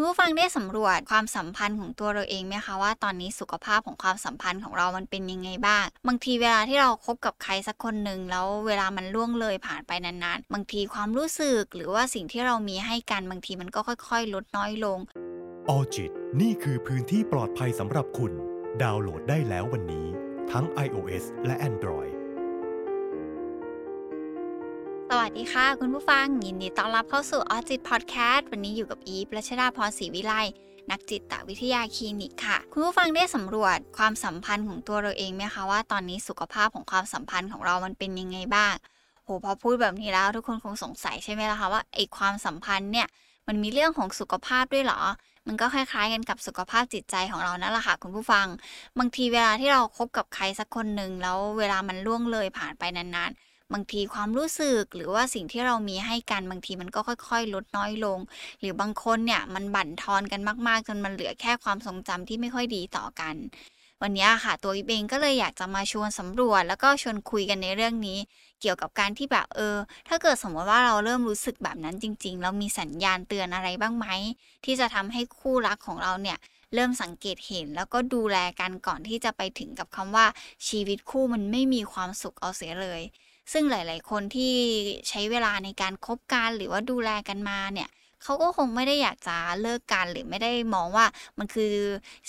คุณผู้ฟังได้สำรวจความสัมพันธ์ของตัวเราเองไหมคะว่าตอนนี้สุขภาพของความสัมพันธ์ของเรามันเป็นยังไงบ้าง บางทีเวลาที่เราคบกับใครสักคนหนึ่งแล้วเวลามันล่วงเลยผ่านไปนานๆ บางทีความรู้สึกหรือว่าสิ่งที่เรามีให้กันบางทีมันก็ค่อยๆ ลดน้อยลงออจิตนี่คือพื้นที่ปลอดภัยสำหรับคุณ ดาวน์โหลดได้แล้ววันนี้ ทั้ง iOS และ Android วัสดีค่ะ คุณผู้ฟัง ยินดีต้อนรับเข้าสู่ออจิตพอดแคสต์วันนี้อยู่กับอีฟรัชดาพรศรีวิไลนักจิตวิทยาคลินิกค่ะ คุณผู้ฟังได้สำรวจความสัมพันธ์ของตัวเราเองไหมคะว่าตอนนี้สุขภาพของความสัมพันธ์ของเรามันเป็นยังไงบ้างโหพอพูดแบบนี้แล้วทุกคนคงสงสัยใช่ไหมล่ะคะว่าไอ้ความสัมพันธ์เนี่ยมันมีเรื่องของสุขภาพด้วยเหรอ มันก็คล้ายๆกันกับสุขภาพจิตใจของเรานั่นแหละค่ะคุณผู้ฟัง บางทีเวลาที่เราคบกับใครสักคนหนึ่งแล้วเวลามันล่วงเลยผ่านไปนานๆ บางทีความรู้สึกหรือว่าสิ่งที่เรามีให้กันบางทีมันก็ค่อย ๆ ลดน้อยลง หรือบางคนเนี่ยมันบั่นทอนกันมากๆ จนมันเหลือแค่ความทรงจำที่ไม่ค่อยดีต่อกัน วันนี้ค่ะตัวอิบเองก็เลยอยากจะมาชวนสำรวจ แล้วก็ชวนคุยกันในเรื่องนี้ เกี่ยวกับการที่แบบเออ ถ้าเกิดสมมติว่าเราเริ่มรู้สึกแบบนั้นจริง ๆ เรามีสัญญาณเตือนอะไรบ้างไหมที่จะทำให้คู่รักของเราเนี่ยเริ่มสังเกตเห็นแล้วก็ดูแลกันก่อนที่จะไปถึงกับคำว่าชีวิตคู่มันไม่มีความสุขเอาเสียเลย ซึ่งหลาย ๆ คนที่ใช้เวลาในการคบกันหรือว่าดูแลกันมาเนี่ยเขาก็คงไม่ได้อยากจะเลิกกันหรือไม่ได้มองว่ามันคือ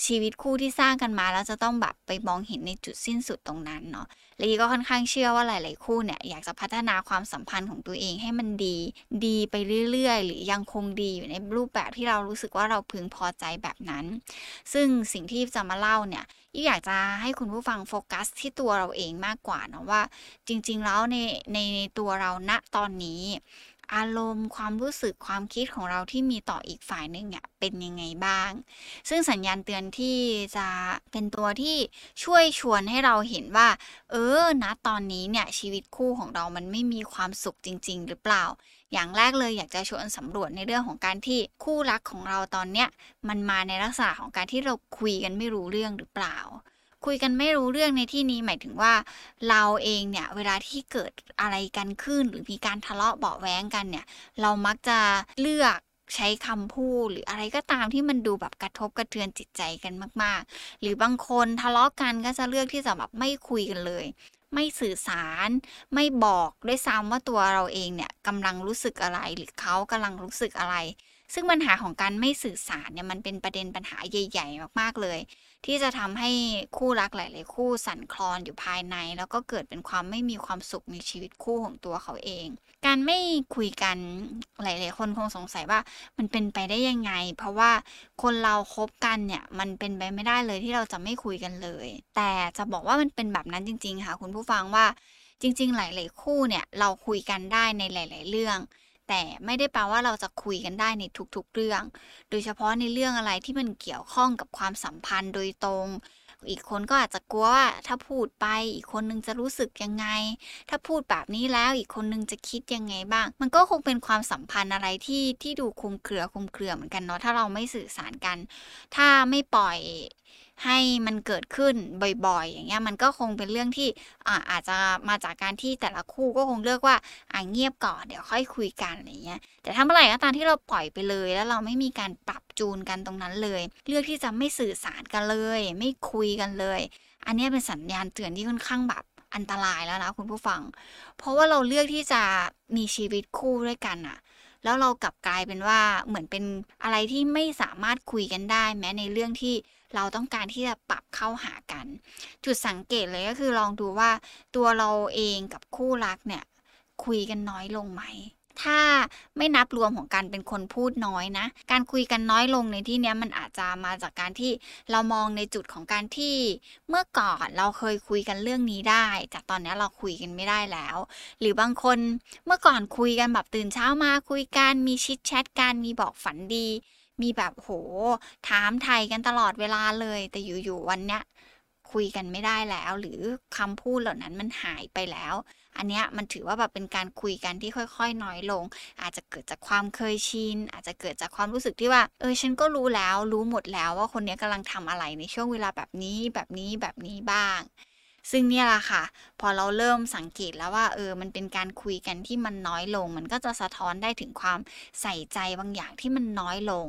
ชีวิตคู่ที่สร้างกันมาแล้วจะต้องแบบไปมองเห็นในจุดสิ้นสุดตรงนั้นเนาะละก็ค่อนข้างเชื่อว่าหลาย ๆ คู่เนี่ยอยากจะพัฒนาความสัมพันธ์ของตัวเองให้มันดี ดีไปเรื่อย ๆ หรือยังคงดีอยู่ในรูปแบบที่เรารู้สึกว่าเราพึงพอใจแบบนั้น ซึ่งสิ่งที่จะมาเล่าเนี่ย ยิ่อยากจะให้คุณผู้ฟังโฟกัสที่ตัวเราเองมากกว่านะว่า จริง ๆ แล้วในในตัวเราณตอนนี้ อารมณ์ความรู้สึกความคิดของเราที่มีต่ออีกฝ่ายหนึ่งเนี่ยเป็นยังไงบ้าง ซึ่งสัญญาณเตือนที่จะเป็นตัวที่ช่วยชวนให้เราเห็นว่า เออนะตอนนี้เนี่ยชีวิตคู่ของเรามันไม่มีความสุขจริง ๆ หรือเปล่า อย่างแรกเลยอยากจะชวนสำรวจในเรื่องของการที่คู่รักของเราตอนเนี้ยมันมาในลักษณะของการที่เราคุยกันไม่รู้เรื่องหรือเปล่า คุยกันไม่รู้เรื่องในที่นี้หมายถึงว่า เราเองเนี่ยเวลาที่เกิดอะไรกันขึ้น หรือมีการทะเลาะเบาแว้งกันเนี่ย เรามักจะเลือกใช้คำพูดหรืออะไรก็ตามที่มันดูแบบกระทบกระเทือนจิตใจกันมาก ๆ หรือบางคนทะเลาะกันก็จะเลือกที่จะแบบไม่คุยกันเลย ไม่สื่อสารไม่บอกด้วยซ้ำว่าตัวเราเองเนี่ยกำลังรู้สึกอะไรหรือเขากำลังรู้สึกอะไร ซึ่งปัญหาของการไม่สื่อสารเนี่ยมันเป็นประเด็นปัญหาใหญ่ ๆ มากๆเลย ที่จะทำให้คู่รักหลาย ๆ คู่สั่นคลอนอยู่ภายใน แล้วก็เกิดเป็นความไม่มีความสุขในชีวิตคู่ของตัวเขาเอง การไม่คุยกันหลาย ๆ คนคงสงสัยว่ามันเป็นไปได้ยังไง เพราะว่าคนเราคบกันเนี่ยมันเป็นไปไม่ได้เลยที่เราจะไม่คุยกันเลย แต่จะบอกว่ามันเป็นแบบนั้นจริง ๆ ค่ะ คุณผู้ฟังว่าจริง ๆ หลาย ๆ คู่เนี่ยเราคุยกันได้ในหลาย ๆ เรื่อง แต่ไม่ได้แปลว่าเราจะคุยกันได้ในทุกๆเรื่อง โดยเฉพาะในเรื่องอะไรที่มันเกี่ยวข้องกับความสัมพันธ์โดยตรง อีกคนก็อาจจะกลัวว่าถ้าพูดไป อีกคนนึงจะรู้สึกยังไง ถ้าพูดแบบนี้แล้วอีกคนนึงจะคิดยังไงบ้าง มันก็คงเป็นความสัมพันธ์อะไรที่ที่ดูคุมเครือคุมเครือเหมือนกันเนาะถ้าเราไม่สื่อสารกัน ถ้าไม่ปล่อย ให้มันเกิดขึ้นบ่อยๆ อย่างเงี้ยมันก็คงเป็นเรื่องที่อาอาจจะมาจากการที่แต่ละคู่ก็คงเลือกว่าอ่าเงียบก่อนเดี๋ยวค่อยคุยกันอะไรเงี้ยแต่ถ้าเมื่อไหร่ก็ตามที่เราปล่อยไปเลย แล้วเราไม่มีการปรับจูนกันตรงนั้นเลย เลือกที่จะไม่สื่อสารกันเลย ไม่คุยกันเลย อันนี้เป็นสัญญาณเตือนที่ค่อนข้างแบบอันตรายแล้วนะคุณผู้ฟัง เพราะว่าเราเลือกที่จะมีชีวิตคู่ด้วยกันอะแล้วเรากลับกลายเป็นว่าเหมือนเป็นอะไรที่ไม่สามารถคุยกันได้ แม้ในเรื่องที่ เราต้องการที่จะปรับเข้าหากัน จุดสังเกตเลยก็คือลองดูว่าตัวเราเองกับคู่รักเนี่ยคุยกันน้อยลงไหม ถ้าไม่นับรวมของการเป็นคนพูดน้อยนะ การคุยกันน้อยลงในที่นี้มันอาจจะมาจากการที่เรามองในจุดของการที่เมื่อก่อนเราเคยคุยกันเรื่องนี้ได้ แต่ตอนนี้เราคุยกันไม่ได้แล้ว หรือบางคนเมื่อก่อนคุยกันแบบตื่นเช้ามาคุยกันมีชิดแชทกันมีบอกฝันดี มีแบบโห ถามไทยกันตลอดเวลาเลย แต่อยู่ ๆ วันเนี้ยคุยกันไม่ได้แล้ว หรือคำพูดเหล่านั้นมันหายไปแล้ว อันเนี้ยมันถือว่าแบบเป็นการคุยกันที่ค่อยๆ น้อยลง อาจจะเกิดจากความเคยชินอาจจะเกิดจากความรู้สึกที่ว่า เออฉันก็รู้แล้ว รู้หมดแล้วว่าคนนี้กำลังทำอะไรในช่วงเวลาแบบนี้แบบนี้แบบนี้บ้าง ซึ่งเนี่ยแหละค่ะ พอเราเริ่มสังเกตแล้วว่าเออมันเป็นการคุยกันที่มันน้อยลง มันก็จะสะท้อนได้ถึงความใส่ใจบางอย่างที่มันน้อยลง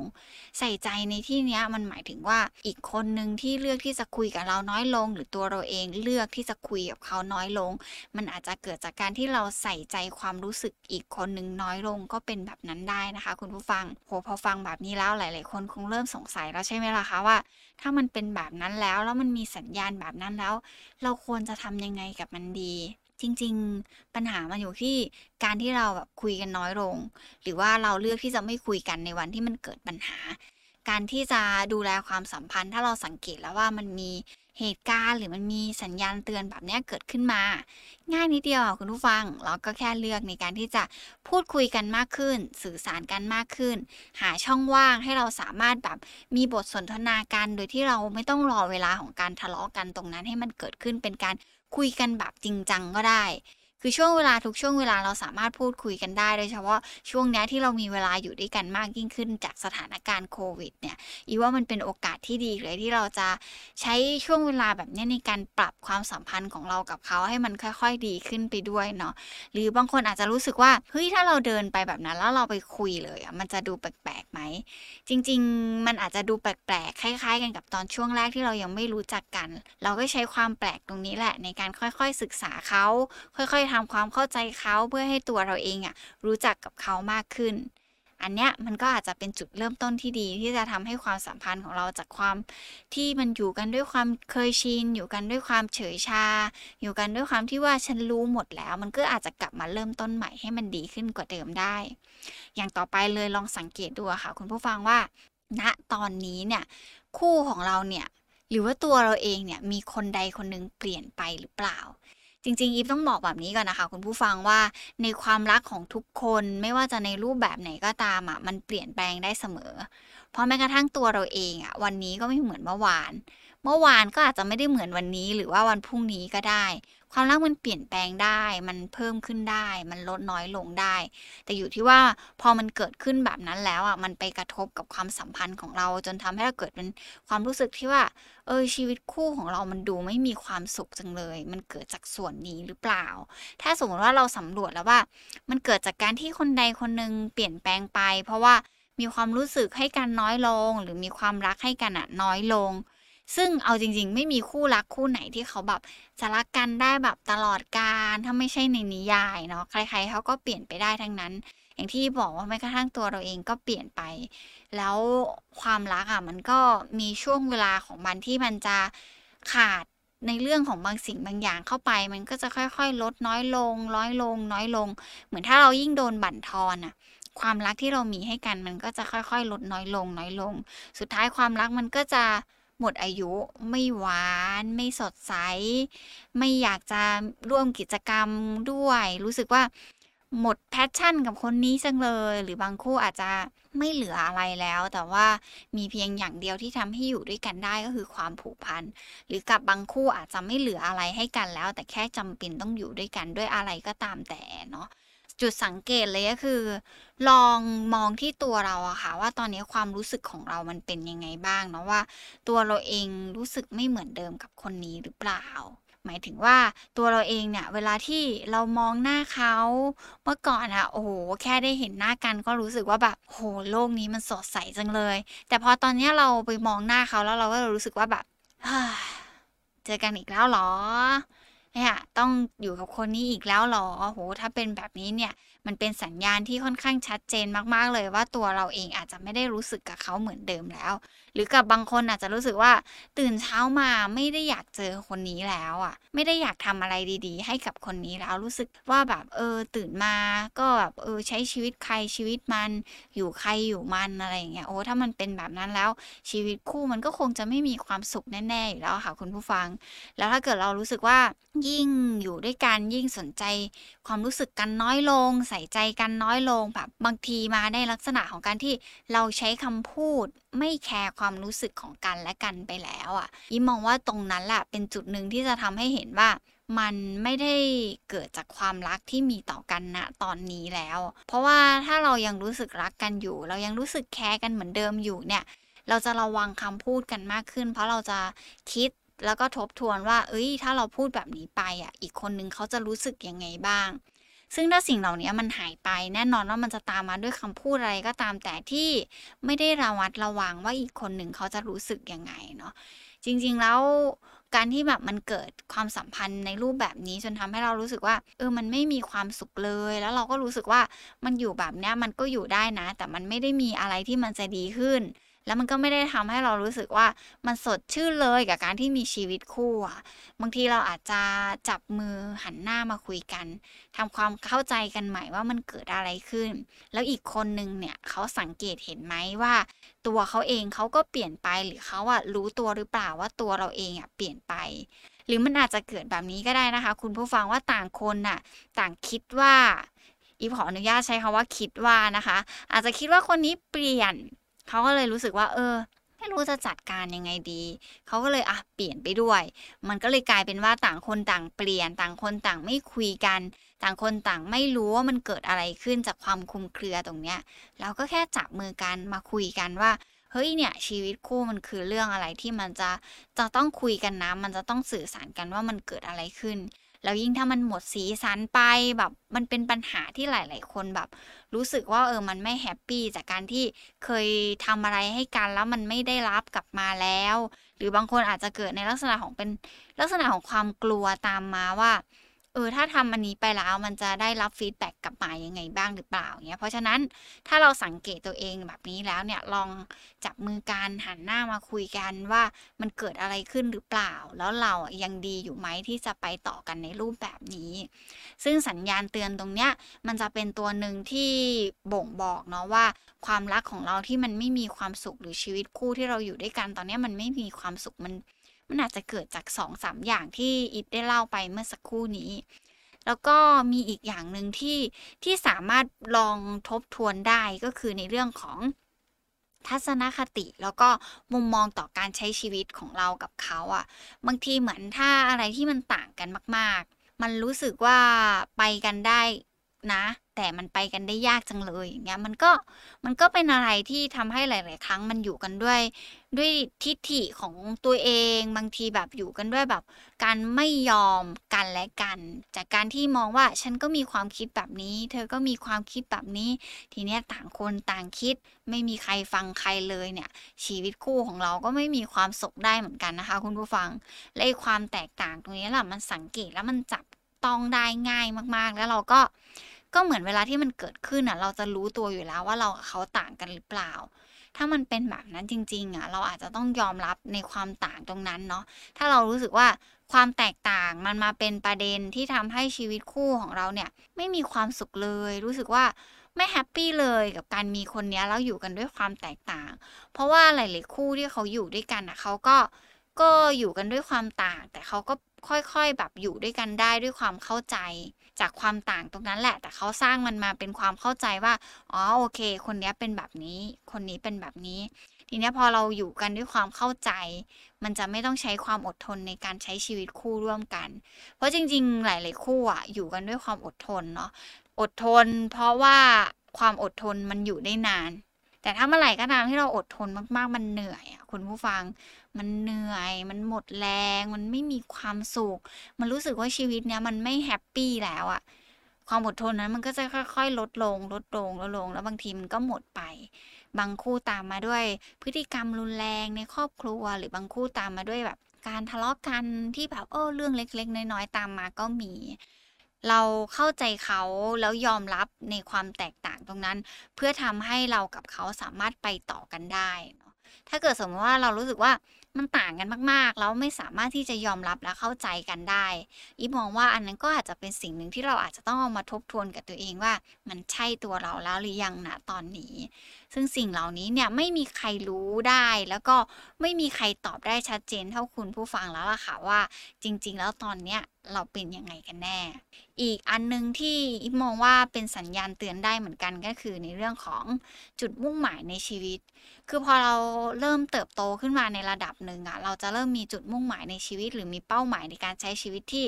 ใส่ใจในที่เนี้ยมันหมายถึงว่าอีกคนหนึ่งที่เลือกที่จะคุยกับเราน้อยลง หรือตัวเราเองเลือกที่จะคุยกับเขาน้อยลง มันอาจจะเกิดจากการที่เราใส่ใจความรู้สึกอีกคนหนึ่งน้อยลงก็เป็นแบบนั้นได้นะคะ คุณผู้ฟังโหพอฟังแบบนี้แล้วหลาย ๆ คนคงเริ่มสงสัยแล้วใช่ไหมล่ะคะว่า ถ้ามันเป็นแบบนั้นแล้ว แล้วมันมีสัญญาณแบบนั้นแล้ว เราควรจะทำยังไงกับมันดี จริง ๆ ปัญหามันอยู่ที่การที่เราแบบคุยกันน้อยลง หรือว่าเราเลือกที่จะไม่คุยกันในวันที่มันเกิดปัญหา การที่จะดูแลความสัมพันธ์ ถ้าเราสังเกตแล้วว่ามันมี เหตุการณ์หรือมันมีสัญญาณเตือนแบบนี้เกิดขึ้นมา ง่ายนิดเดียวคุณผู้ฟังเราก็แค่เลือกในการที่จะพูดคุยกันมากขึ้น สื่อสารกันมากขึ้น หาช่องว่างให้เราสามารถแบบมีบทสนทนากันโดยที่เราไม่ต้องรอเวลาของการทะเลาะกันตรงนั้นให้มันเกิดขึ้นเป็นการคุยกันแบบจริงจังก็ได้ คือช่วงเวลาทุกช่วงเวลาเราสามารถพูดคุยกันได้ โดยเฉพาะช่วงนี้ที่เรามีเวลาอยู่ด้วยกันมากยิ่งขึ้นจากสถานการณ์โควิดเนี่ยอีว่ามันเป็นโอกาสที่ดีเลยที่เราจะใช้ช่วงเวลาแบบนี้ในการปรับความสัมพันธ์ของเรากับเขาให้มันค่อย ๆ ดีขึ้นไปด้วยเนาะหรือบางคนอาจจะรู้สึกว่าเฮ้ยถ้าเราเดินไปแบบนั้นแล้วเราไปคุยเลยอะมันจะดูแปลกๆไหมจริง ๆ มันอาจจะดูแปลกๆคล้าย ๆ กันกับตอนช่วงแรกที่เรายังไม่รู้จักกัน เราก็ใช้ความแปลกตรงนี้แหละ ในการค่อยๆศึกษาเขาค่อย ๆทำความเข้าใจเขาเพื่อให้ตัวเราเองอะรู้จักกับเขามากขึ้น อันเนี้ยมันก็อาจจะเป็นจุดเริ่มต้นที่ดี ที่จะทำให้ความสัมพันธ์ของเราจากความที่มันอยู่กันด้วยความเคยชิน อยู่กันด้วยความเฉยชา อยู่กันด้วยความที่ว่าฉันรู้หมดแล้ว มันก็อาจจะกลับมาเริ่มต้นใหม่ให้มันดีขึ้นกว่าเดิมได้ อย่างต่อไปเลยลองสังเกตดูค่ะ คุณผู้ฟังว่าณตอนนี้เนี่ยคู่ของเราเนี่ยหรือว่าตัวเราเองเนี่ยมีคนใดคนหนึ่งเปลี่ยนไปหรือเปล่า จริงๆอีฟต้องบอกแบบนี้ก่อนนะคะ คุณผู้ฟังว่าในความรักของทุกคนไม่ว่าจะในรูปแบบไหนก็ตามอะมันเปลี่ยนแปลงได้เสมอ เพราะแม้กระทั่งตัวเราเองอะวันนี้ก็ไม่เหมือนเมื่อวาน เมื่อวานก็อาจจะไม่ได้เหมือนวันนี้ หรือว่าวันพรุ่งนี้ก็ได้ ความรักมันเปลี่ยนแปลงได้ มันเพิ่มขึ้นได้ มันลดน้อยลงได้ แต่อยู่ที่ว่าพอมันเกิดขึ้นแบบนั้นแล้วอะ มันไปกระทบกับความสัมพันธ์ของเรา จนทำให้เราเกิดเป็นความรู้สึกที่ว่า เออชีวิตคู่ของเรามันดูไม่มีความสุขจังเลย มันเกิดจากส่วนนี้หรือเปล่า ถ้าสมมติว่าเราสำรวจแล้วว่า มันเกิดจากการที่คนใดคนหนึ่งเปลี่ยนแปลงไป เพราะว่ามีความรู้สึกให้กันน้อยลง หรือมีความรักให้กันอะน้อยลง ซึ่งเอาจริง ๆ ไม่มีคู่รักคู่ไหนที่เขาแบบจะรักกันได้แบบตลอดกาลถ้าไม่ใช่ในนิยายเนาะใคร ๆเขาก็เปลี่ยนไปได้ทั้งนั้น อย่างที่บอกว่าแม้กระทั่งตัวเราเองก็เปลี่ยนไป แล้วความรักอะมันก็มีช่วงเวลาของมันที่มันจะขาดในเรื่องของบางสิ่งบางอย่างเข้าไป มันก็จะค่อยๆ ลดน้อยลงน้อยลง น้อยลง เหมือนถ้าเรายิ่งโดนบั่นทอนอะความรักที่เรามีให้กันมันก็จะค่อยๆ ลดน้อยลง น้อยลง สุดท้ายความรักมันก็จะ หมดอายุไม่หวาน ไม่สดใส ไม่อยากจะร่วมกิจกรรมด้วย รู้สึกว่าหมดแพชชั่นกับคนนี้จังเลย หรือบางคู่อาจจะไม่เหลืออะไรแล้ว แต่ว่ามีเพียงอย่างเดียวที่ทำให้อยู่ด้วยกันได้ก็คือความผูกพัน หรือกับบางคู่อาจจะไม่เหลืออะไรให้กันแล้ว แต่แค่จำเป็นต้องอยู่ด้วยกันด้วยอะไรก็ตามแต่เนาะ จุดสังเกตเลยก็คือ ลองมองที่ตัวเราอะค่ะ ว่าตอนนี้ความรู้สึกของเรามันเป็นยังไงบ้างเนาะว่า ตัวเราเองรู้สึกไม่เหมือนเดิมกับคนนี้หรือเปล่า หมายถึงว่าตัวเราเองเนี่ย เวลาที่เรามองหน้าเขาเมื่อก่อนอะโอ้โหแค่ได้เห็นหน้ากันก็รู้สึกว่าแบบโหโลกนี้มันสดใสจังเลย แต่พอตอนนี้เราไปมองหน้าเขาแล้วเราก็รู้สึกว่าแบบเจอกันอีกแล้วหรอ เนี่ยต้องอยู่กับคนนี้อีกแล้วหรอโหถ้าเป็นแบบนี้เนี่ย มันเป็นสัญญาณที่ค่อนข้างชัดเจนมากๆเลยว่าตัวเราเองอาจจะไม่ได้รู้สึกกับเขาเหมือนเดิมแล้ว หรือกับบางคนอาจจะรู้สึกว่าตื่นเช้ามาไม่ได้อยากเจอคนนี้แล้วอะ ไม่ได้อยากทำอะไรดีๆ ให้กับคนนี้แล้วรู้สึกว่าแบบเออตื่นมาก็แบบเออใช้ชีวิตใครชีวิตมัน อยู่ใครอยู่มันอะไรอย่างเงี้ยโอ้ถ้ามันเป็นแบบนั้นแล้วชีวิตคู่มันก็คงจะไม่มีความสุขแน่ๆอยู่แล้วค่ะคุณผู้ฟัง แล้วถ้าเกิดเรารู้สึกว่ายิ่งอยู่ด้วยกันยิ่งสนใจ ความรู้สึกกันน้อยลง ใส่ใจกันน้อยลงแบบบางทีมาในลักษณะของการที่เราใช้คำพูดไม่แคร์ความรู้สึกของกันและกันไปแล้วอะยิ้มมองว่าตรงนั้นแหละเป็นจุดหนึ่งที่จะทำให้เห็นว่ามันไม่ได้เกิดจากความรักที่มีต่อกันณตอนนี้แล้ว เพราะว่าถ้าเรายังรู้สึกรักกันอยู่ เรายังรู้สึกแคร์กันเหมือนเดิมอยู่เนี่ย เราจะระวังคำพูดกันมากขึ้น เพราะเราจะคิดแล้วก็ทบทวนว่า เอ้ย ถ้าเราพูดแบบนี้ไปอะ อีกคนนึงเขาจะรู้สึกยังไงบ้าง ซึ่งถ้าสิ่งเหล่านี้มันหายไปแน่นอนว่ามันจะตามมาด้วยคำพูดอะไรก็ตามแต่ที่ไม่ได้ระวัดระวังว่าอีกคนหนึ่งเขาจะรู้สึกยังไงเนาะจริง ๆ แล้วการที่แบบมันเกิดความสัมพันธ์ในรูปแบบนี้จนทำให้เรารู้สึกว่า เออมันไม่มีความสุขเลย แล้วเราก็รู้สึกว่ามันอยู่แบบเนี้ยมันก็อยู่ได้นะ แต่มันไม่ได้มีอะไรที่มันจะดีขึ้น แล้วมันก็ไม่ได้ทำให้เรารู้สึกว่ามันสดชื่นเลยกับการที่มีชีวิตคู่อะ บางทีเราอาจจะจับมือหันหน้ามาคุยกันทำความเข้าใจกันใหม่ว่ามันเกิดอะไรขึ้น แล้วอีกคนนึงเนี่ยเขาสังเกตเห็นไหมว่า ตัวเขาเองเขาก็เปลี่ยนไปหรือเขาอะรู้ตัวหรือเปล่าว่าตัวเราเองอะเปลี่ยนไปหรือมันอาจจะเกิดแบบนี้ก็ได้นะคะ คุณผู้ฟังว่าต่างคนน่ะ ต่างคิดว่าอีขออนุญาตใช้คำว่าคิดว่านะคะ อาจจะคิดว่าคนนี้เปลี่ยน เขาก็เลยรู้สึกว่า เออไม่รู้จะจัดการยังไงดี เขาก็เลยอะเปลี่ยนไปด้วย มันก็เลยกลายเป็นว่าต่างคนต่างเปลี่ยน ต่างคนต่างไม่คุยกัน ต่างคนต่างไม่รู้ว่ามันเกิดอะไรขึ้นจากความคุมเครือตรงเนี้ยแล้วก็แค่จับมือกันมาคุยกันว่าเฮ้ยเนี่ยชีวิตคู่มันคือเรื่องอะไรที่มันจะจะต้องคุยกันนะ มันจะต้องสื่อสารกันว่ามันเกิดอะไรขึ้น แล้วยิ่งถ้ามันหมดสีสันไปแบบมันเป็นปัญหาที่หลาย ๆ คนแบบ รู้สึกว่าเออมันไม่ happy จากการที่เคยทำอะไรให้กันแล้วมันไม่ได้รับกลับมาแล้ว หรือบางคนอาจจะเกิดในลักษณะของเป็นลักษณะของความกลัวตามมาว่า เออถ้าทำอันนี้ไปแล้วมันจะได้รับ feedback กลับมายังไงบ้างหรือเปล่าเนี่ยเพราะฉะนั้นถ้าเราสังเกตตัวเองแบบนี้แล้วเนี่ยลองจับมือกันหันหน้ามาคุยกันว่ามันเกิดอะไรขึ้นหรือเปล่า แล้วเรายังดีอยู่ไหมที่จะไปต่อกันในรูปแบบนี้ ซึ่งสัญญาณเตือนตรงเนี้ยมันจะเป็นตัวหนึ่งที่บ่งบอกเนาะว่า ความรักของเราที่มันไม่มีความสุขหรือชีวิตคู่ที่เราอยู่ด้วยกันตอนนี้มันไม่มีความสุขมัน มันอาจจะเกิดจาก2อสาอย่างที่อิฟได้เล่าไปเมื่อสักครู่นี้ แล้วก็มีอีกอย่างหนึ่งที่ที่สามารถลองทบทวนได้ก็คือในเรื่องของทัศนคติแล้วก็มุมมองต่อการใช้ชีวิตของเรากับเขาอะ่ะ บางทีเหมือนถ้าอะไรที่มันต่างกันมาก ๆ มันรู้สึกว่าไปกันได้ นะ แต่มันไปกันได้ยากจังเลยอย่างเงี้ยมันก็มันก็เป็นอะไรที่ทำให้หลาย ๆ ครั้งมันอยู่กันด้วย ด้วยทิฐิของตัวเองบางทีแบบอยู่กันด้วยแบบ การไม่ยอมกันและกัน จากการที่มองว่าฉันก็มีความคิดแบบนี้ เธอก็มีความคิดแบบนี้ ทีเนี้ยต่างคนต่างคิด ไม่มีใครฟังใครเลยเนี่ย ชีวิตคู่ของเราก็ไม่มีความสุขได้เหมือนกันนะคะ คุณผู้ฟังและความแตกต่างตรงนี้แหละมันสังเกตแล้วมันจับ ต้องได้ง่ายมากๆ แล้วเราก็ก็เหมือนเวลาที่มันเกิดขึ้นอะ เราจะรู้ตัวอยู่แล้วว่าเรากับเขาต่างกันหรือเปล่า ถ้ามันเป็นแบบนั้นจริง ๆ อะ เราอาจจะต้องยอมรับในความต่างตรงนั้นเนาะถ้าเรารู้สึกว่าความแตกต่างมันมาเป็นประเด็นที่ทำให้ชีวิตคู่ของเราเนี่ย ไม่มีความสุขเลย รู้สึกว่าไม่ happy เลยกับการมีคนนี้แล้วอยู่กันด้วยความแตกต่าง เพราะว่าหลาย ๆ คู่ที่เขาอยู่ด้วยกันอะเขาก็ก็อยู่กันด้วยความต่าง แต่เขาก็ ค่อยๆ แบบอยู่ด้วยกันได้ด้วยความเข้าใจ จากความต่างตรงนั้นแหละ แต่เขาสร้างมันมาเป็นความเข้าใจว่าอ๋อโอเค คนนี้เป็นแบบนี้ คนนี้เป็นแบบนี้ ทีนี้พอเราอยู่กันด้วยความเข้าใจ มันจะไม่ต้องใช้ความอดทนในการใช้ชีวิตคู่ร่วมกัน เพราะจริง ๆ หลาย ๆ คู่อะอยู่กันด้วยความอดทนเนาะอดทน เพราะว่าความอดทนมันอยู่ได้นาน แต่ถ้าเมื่อไหร่ก็ตามที่เราอดทนมากๆ มันเหนื่อยอะคุณผู้ฟัง มันเหนื่อย มันหมดแรง มันไม่มีความสุข มันรู้สึกว่าชีวิตเนี้ยมันไม่ happy แล้วอะความอดทนนั้นมันก็จะค่อย ๆ ลดลง ลดลงลดลง แล้วบางทีมันก็หมดไป บางคู่ตามมาด้วย พฤติกรรมรุนแรงในครอบครัว หรือบางคู่ตามมาด้วยแบบ การทะเลาะกันที่แบบเออเรื่องเล็ก ๆ น้อยๆตามมาก็มี เราเข้าใจเขาแล้วยอมรับในความแตกต่างตรงนั้น เพื่อทำให้เรากับเขาสามารถไปต่อกันได้เนาะถ้าเกิดสมมติว่าเรารู้สึกว่า มันต่างกันมากๆ แล้วไม่สามารถที่จะยอมรับและเข้าใจกันได้ อีมองว่าอันนั้นก็อาจจะเป็นสิ่งหนึ่งที่เราอาจจะต้องเอามาทบทวนกับตัวเองว่า มันใช่ตัวเราแล้วหรือยังนะตอนนี้ ซึ่งสิ่งเหล่านี้เนี่ยไม่มีใครรู้ได้ แล้วก็ไม่มีใครตอบได้ชัดเจนเท่าคุณผู้ฟังแล้วล่ะค่ะว่า จริง ๆ แล้วตอนเนี้ยเราเป็นยังไงกันแน่ อีกอันนึงที่อีมองว่าเป็นสัญญาณเตือนได้เหมือนกันก็คือในเรื่องของจุดมุ่งหมายในชีวิต คือพอเราเริ่มเติบโตขึ้นมาในระดับหนึ่งอะเราจะเริ่มมีจุดมุ่งหมายในชีวิต หรือมีเป้าหมายในการใช้ชีวิตที่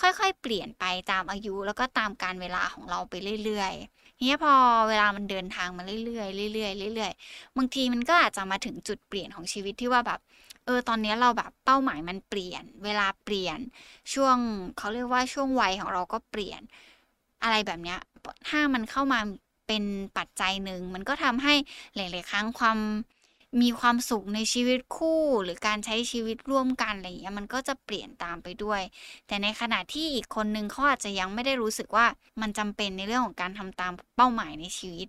ค่อยๆ เปลี่ยนไปตามอายุ แล้วก็ตามการเวลาของเราไปเรื่อยๆ เนี้พอเวลามันเดินทางมาเรื่อยๆเรื่อยๆเรื่อยๆบางทีมันก็อาจจะมาถึงจุดเปลี่ยนของชีวิตที่ว่าแบบ เออตอนนี้เราแบบเป้าหมายมันเปลี่ยน เวลาเปลี่ยนช่วงเขาเรียกว่าช่วงวัยของเราก็เปลี่ยน อะไรแบบเนี้ยถ้ามันเข้ามาเป็นปัจจัยหนึ่งมันก็ทำให้หลาย ๆ ครั้งความ มีความสุขในชีวิตคู่หรือการใช้ชีวิตร่วมกันอะไรอย่างเงี้ยมันก็จะเปลี่ยนตามไปด้วย แต่ในขณะที่อีกคนนึงเขาอาจจะยังไม่ได้รู้สึกว่ามันจำเป็นในเรื่องของการทำตามเป้าหมายในชีวิต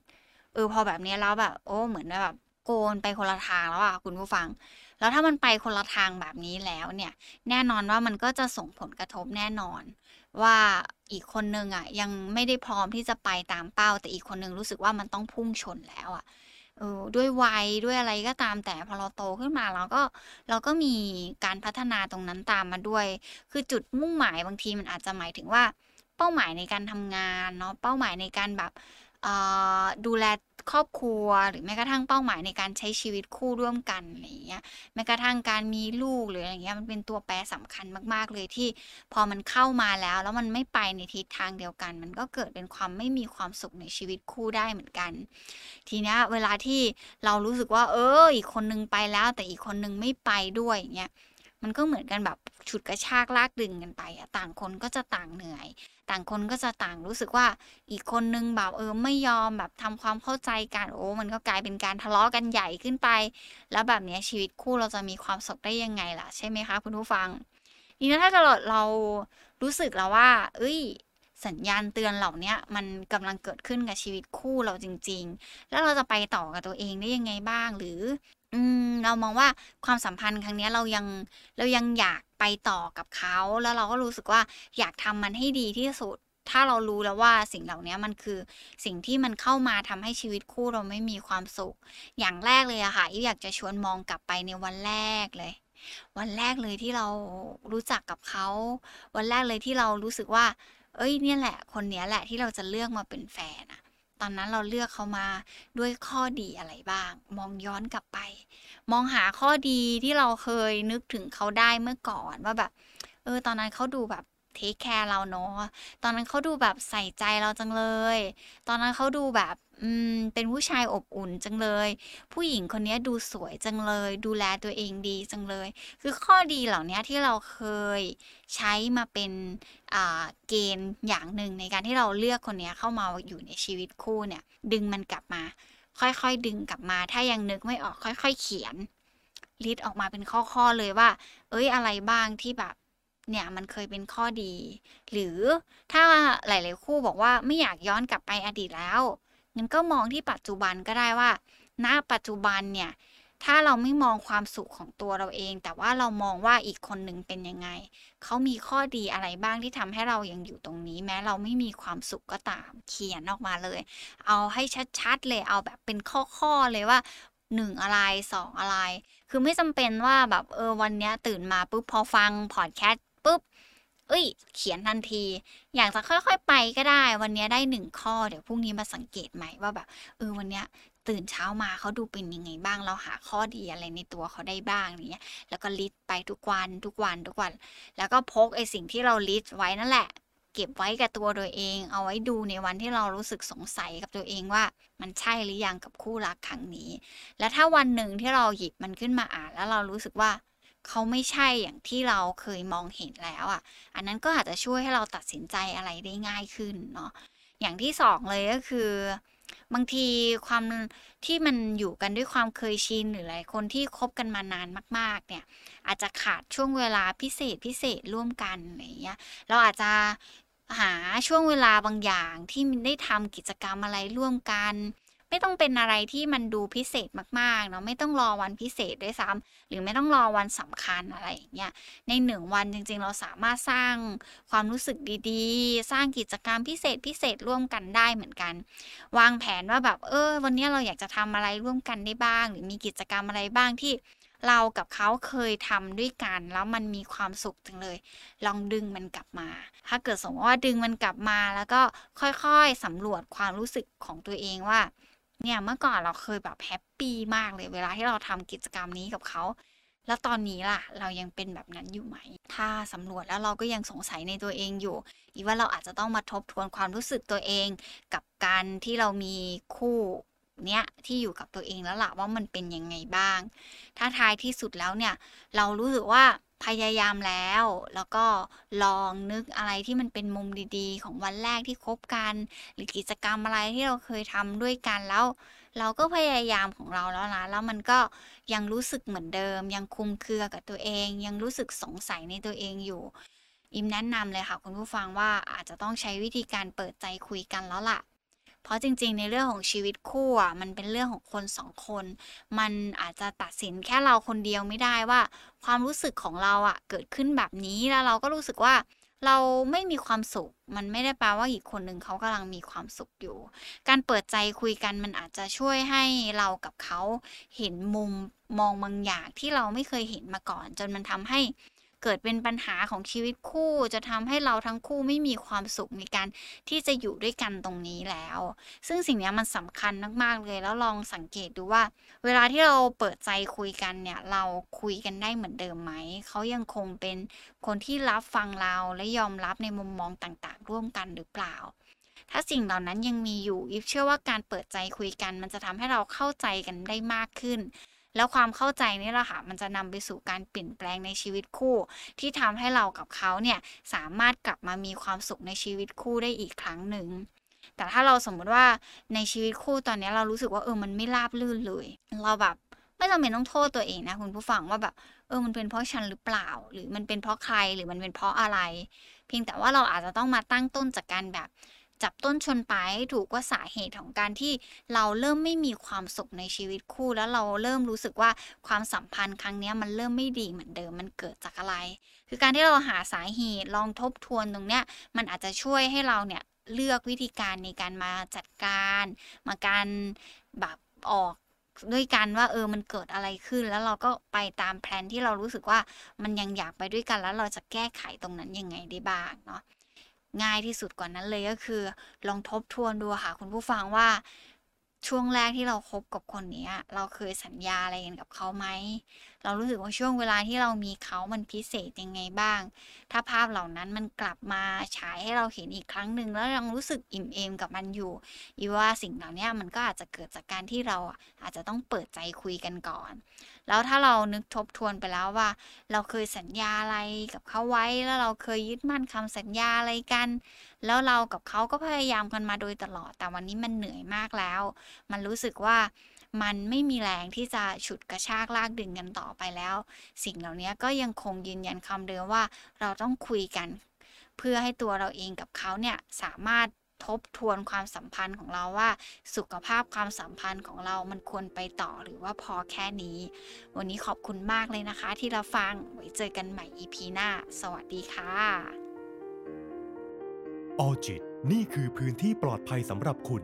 เออพอแบบนี้แล้วแบบ โอ้เหมือนแบบโกนไปคนละทางแล้วอะคุณผู้ฟัง แล้วถ้ามันไปคนละทางแบบนี้แล้วเนี่ย แน่นอนว่ามันก็จะส่งผลกระทบแน่นอน ว่าอีกคนนึงอะ ยังไม่ได้พร้อมที่จะไปตามเป้า แต่อีกคนนึงรู้สึกว่ามันต้องพุ่งชนแล้วอะ เออด้วยวัยด้วยอะไรก็ตามแต่พอเราโตขึ้นมาเราก็เราก็มีการพัฒนาตรงนั้นตามมาด้วย คือจุดมุ่งหมายบางทีมันอาจจะหมายถึงว่า เป้าหมายในการทำงานเนาะเป้าหมายในการแบบ ดูแลครอบครัวหรือแม้กระทั่งเป้าหมายในการใช้ชีวิตคู่ร่วมกันอะไรอย่างเงี้ยแม้กระทั่งการมีลูกหรืออะไรเงี้ยมันเป็นตัวแปรสำคัญมาก ๆ เลยที่พอมันเข้ามาแล้ว แล้วมันไม่ไปในทิศทางเดียวกัน มันก็เกิดเป็นความไม่มีความสุขในชีวิตคู่ได้เหมือนกัน ทีนี้เวลาที่เรารู้สึกว่า เอออีกคนนึงไปแล้ว แต่อีกคนนึงไม่ไปด้วยเงี้ยมันก็เหมือนกันแบบฉุดกระชากลากดึงกันไปอะต่างคนก็จะต่างเหนื่อย ต่างคนก็จะต่างรู้สึกว่าอีกคนนึงแบบเออไม่ยอมแบบทำความเข้าใจกันโอ้มันก็กลายเป็นการทะเลาะกันใหญ่ขึ้นไป แล้วแบบนี้ชีวิตคู่เราจะมีความสุขได้ยังไงล่ะใช่ไหมคะคุณผู้ฟังทีนี้ถ้าเกิดเรารู้สึกแล้วว่า เอ้ยสัญญาณเตือนเหล่านี้มันกำลังเกิดขึ้นกับชีวิตคู่เราจริง ๆ แล้วเราจะไปต่อกับตัวเองได้ยังไงบ้าง หรือ อืมเรามองว่าความสัมพันธ์ครั้งนี้เรายังเรายังอยากไปต่อกับเขาแล้วเราก็รู้สึกว่าอยากทำมันให้ดีที่สุด ถ้าเรารู้แล้วว่าสิ่งเหล่านี้มันคือสิ่งที่มันเข้ามาทำให้ชีวิตคู่เราไม่มีความสุข อย่างแรกเลยอะค่ะอยากจะชวนมองกลับไปในวันแรกเลย วันแรกเลยที่เรารู้จักกับเขา วันแรกเลยที่เรารู้สึกว่า เอ้ยเนี่ยแหละ คนนี้แหละที่เราจะเลือกมาเป็นแฟนอะ อนนั้นเราเลือกเขามาด้วยข้อดีอะไรบ้าง มองย้อนกลับไป มองหาข้อดีที่เราเคยนึกถึงเขาได้เมื่อก่อนว่าแบบ เออ ตอนนั้นเขาดูแบบเทคแคร์เราเนาะ ตอนนั้นเขาดูแบบใส่ใจเราจังเลย ตอนนั้นเขาดูแบบ อืม เป็นผู้ชายอบอุ่นจังเลย ผู้หญิงคนนี้ดูสวยจังเลย ดูแลตัวเองดีจังเลย คือข้อดีเหล่านี้ที่เราเคยใช้มาเป็นเกณฑ์อย่างหนึ่งในการที่เราเลือกคนนี้เข้ามาอยู่ในชีวิตคู่เนี่ย ดึงมันกลับมา ค่อยๆ ดึงกลับมา ถ้ายังนึกไม่ออกค่อย ๆ เขียนลิสต์ออกมาเป็นข้อๆเลยว่า เอ้ยอะไรบ้างที่แบบเนี่ยมันเคยเป็นข้อดี หรือถ้าหลาย ๆ คู่บอกว่าไม่อยากย้อนกลับไปอดีตแล้ว งั้นก็มองที่ปัจจุบันก็ได้ว่า ณ ปัจจุบันเนี่ย ถ้าเราไม่มองความสุขของตัวเราเอง แต่ว่าเรามองว่าอีกคนหนึ่งเป็นยังไง เขามีข้อดีอะไรบ้างที่ทำให้เรายังอยู่ตรงนี้ แม้เราไม่มีความสุขก็ตาม เขียนออกมาเลย เอาให้ชัดๆเลย เอาแบบเป็นข้อๆเลยว่าหนึ่งอะไรสองอะไร คือไม่จำเป็นว่าแบบเออวันนี้ตื่นมาปุ๊บพอฟังพอดแคสต์ปุ๊บ อ้ย เขียนทันที อยากจะค่อยๆไปก็ได้ วันนี้ได้หนึ่งข้อ เดี๋ยวพรุ่งนี้มาสังเกตใหม่ว่าแบบเออวันนี้ตื่นเช้ามาเขาดูเป็นยังไงบ้าง เราหาข้อดีอะไรในตัวเขาได้บ้างเนี้ย แล้วก็ list ไปทุกวันทุกวันทุกวัน แล้วก็พกไอสิ่งที่เรา list ไว้นั่นแหละ เก็บไว้กับตัวโดยเอง เอาไว้ดูในวันที่เรารู้สึกสงสัยกับตัวเองว่า มันใช่หรือยังกับคู่รักครั้งนี้ และถ้าวันหนึ่งที่เราหยิบมันขึ้นมาอ่าน แล้วเรารู้สึกว่า เขาไม่ใช่อย่างที่เราเคยมองเห็นแล้วอะ อันนั้นก็อาจจะช่วยให้เราตัดสินใจอะไรได้ง่ายขึ้นเนาะ อย่างที่สองเลยก็คือบางทีความที่มันอยู่กันด้วยความเคยชินหรือหลายคนที่คบกันมานานมาก ๆ เนี่ย อาจจะขาดช่วงเวลาพิเศษพิเศษร่วมกันอะไรเงี้ย เราอาจจะหาช่วงเวลาบางอย่างที่ได้ทำกิจกรรมอะไรร่วมกัน ไม่ต้องเป็นอะไรที่มันดูพิเศษมากๆเนาะไม่ต้องรอวันพิเศษด้วยซ้ำหรือไม่ต้องรอวันสำคัญอะไรอย่างเงี้ยในหนึ่งวันจริง ๆ เราสามารถสร้างความรู้สึกดีๆ สร้างกิจกรรมพิเศษพิเศษร่วมกันได้เหมือนกัน วางแผนว่าแบบเออ วันนี้เราอยากจะทำอะไรร่วมกันได้บ้าง หรือมีกิจกรรมอะไรบ้างที่เรากับเขาเคยทำด้วยกัน แล้วมันมีความสุขจังเลย ลองดึงมันกลับมา ถ้าเกิดสมมติว่าดึงมันกลับมาแล้วก็ค่อยๆสำรวจความรู้สึกของตัวเองว่า เนี่ยเมื่อก่อนเราเคยแบบแฮปปี้มากเลยเวลาที่เราทำกิจกรรมนี้กับเขา แล้วตอนนี้ล่ะ เรายังเป็นแบบนั้นอยู่ไหม ถ้าสำรวจแล้วเราก็ยังสงสัยในตัวเองอยู่ อีว่าเราอาจจะต้องมาทบทวนความรู้สึกตัวเอง กับการที่เรามีคู่เนี้ยที่อยู่กับตัวเองแล้วล่ะว่ามันเป็นยังไงบ้าง ถ้าท้ายที่สุดแล้วเนี่ย เรารู้สึกว่า พยายามแล้ว แล้วก็ลองนึกอะไรที่มันเป็นมุมดีๆ ของวันแรกที่คบกัน หรือกิจกรรมอะไรที่เราเคยทำด้วยกันแล้ว เราก็พยายามของเราแล้วนะแล้วมันก็ยังรู้สึกเหมือนเดิม ยังคุมเครือกับตัวเอง ยังรู้สึกสงสัยในตัวเองอยู่อิมแนะนำเลยค่ะคุณผู้ฟังว่าอาจจะต้องใช้วิธีการเปิดใจคุยกันแล้วล่ะ เพราะจริง ๆ ในเรื่องของชีวิตคู่อะมันเป็นเรื่องของคนสองคน มันอาจจะตัดสินแค่เราคนเดียวไม่ได้ว่า ความรู้สึกของเราอะเกิดขึ้นแบบนี้แล้วเราก็รู้สึกว่าเราไม่มีความสุข มันไม่ได้แปลว่าอีกคนหนึ่งเขากำลังมีความสุขอยู่ การเปิดใจคุยกันมันอาจจะช่วยให้เรากับเขาเห็นมุมมองบางอย่างที่เราไม่เคยเห็นมาก่อน จนมันทำให้ เกิดเป็นปัญหาของชีวิตคู่ จะทำให้เราทั้งคู่ไม่มีความสุขในการที่จะอยู่ด้วยกันตรงนี้แล้ว ซึ่งสิ่งนี้มันสำคัญมากๆเลยแล้วลองสังเกตดูว่า เวลาที่เราเปิดใจคุยกันเนี่ยเราคุยกันได้เหมือนเดิมไหมเขายังคงเป็นคนที่รับฟังเราและยอมรับในมุมมองต่างๆ ร่วมกันหรือเปล่าถ้าสิ่งเหล่านั้นยังมีอยู่อีฟเชื่อว่าการเปิดใจคุยกัน มันจะทำให้เราเข้าใจกันได้มากขึ้น แล้วความเข้าใจนี่แหละค่ะมันจะนำไปสู่การเปลี่ยนแปลงในชีวิตคู่ ที่ทำให้เรากับเขาเนี่ยสามารถกลับมามีความสุขในชีวิตคู่ได้อีกครั้งหนึ่งแต่ถ้าเราสมมติว่าในชีวิตคู่ตอนนี้เรารู้สึกว่าเออมันไม่ราบรื่นเลย เราแบบไม่จำเป็นต้องโทษตัวเองนะคุณผู้ฟังว่าแบบเออมันเป็นเพราะฉันหรือเปล่า หรือมันเป็นเพราะใครหรือมันเป็นเพราะอะไร เพียงแต่ว่าเราอาจจะต้องมาตั้งต้นจากการแบบ จับต้นชนปลายถูกว่าสาเหตุของการที่เราเริ่มไม่มีความสุขในชีวิตคู่ แล้วเราเริ่มรู้สึกว่าความสัมพันธ์ครั้งนี้มันเริ่มไม่ดีเหมือนเดิมมันเกิดจากอะไร คือการที่เราหาสาเหตุลองทบทวนตรงเนี้ยมันอาจจะช่วยให้เราเนี่ยเลือกวิธีการในการมาจัดการ มาการแบบออกด้วยกันว่าเออมันเกิดอะไรขึ้น แล้วเราก็ไปตามแผนที่เรารู้สึกว่ามันยังอยากไปด้วยกันแล้วเราจะแก้ไขตรงนั้นยังไงได้บ้างเนาะ ง่ายที่สุดก่อนนั้นเลยก็คือ ลองทบทวนดูค่ะคุณผู้ฟังว่าช่วงแรกที่เราคบกับคนนี้เราเคยสัญญาอะไรกันกับเขาไหม เรารู้สึกว่าช่วงเวลาที่เรามีเขามันพิเศษยังไงบ้าง ถ้าภาพเหล่านั้นมันกลับมาฉายให้เราเห็นอีกครั้งหนึ่งแล้วยังรู้สึกอิ่มเอมกับมันอยู่อีว่าสิ่งเหล่านี้มันก็อาจจะเกิดจากการที่เราอาจจะต้องเปิดใจคุยกันก่อน แล้วถ้าเรานึกทบทวนไปแล้วว่า เราเคยสัญญาอะไรกับเขาไว้แล้วเราเคยยึดมั่นคำสัญญาอะไรกัน แล้วเรากับเขาก็พยายามกันมาโดยตลอด แต่วันนี้มันเหนื่อยมากแล้ว มันรู้สึกว่า มันไม่มีแรงที่จะฉุดกระชากลากดึงกันต่อไปแล้ว สิ่งเหล่านี้ก็ยังคงยืนยันคำเดิมว่าเราต้องคุยกัน เพื่อให้ตัวเราเองกับเขาเนี่ยสามารถทบทวนความสัมพันธ์ของเราว่า สุขภาพความสัมพันธ์ของเรามันควรไปต่อหรือว่าพอแค่นี้ วันนี้ขอบคุณมากเลยนะคะ ที่เราฟังไว้เจอกันใหม่ EP หน้า สวัสดีค่ะออจิตนี่คือพื้นที่ปลอดภัยสำหรับคุณ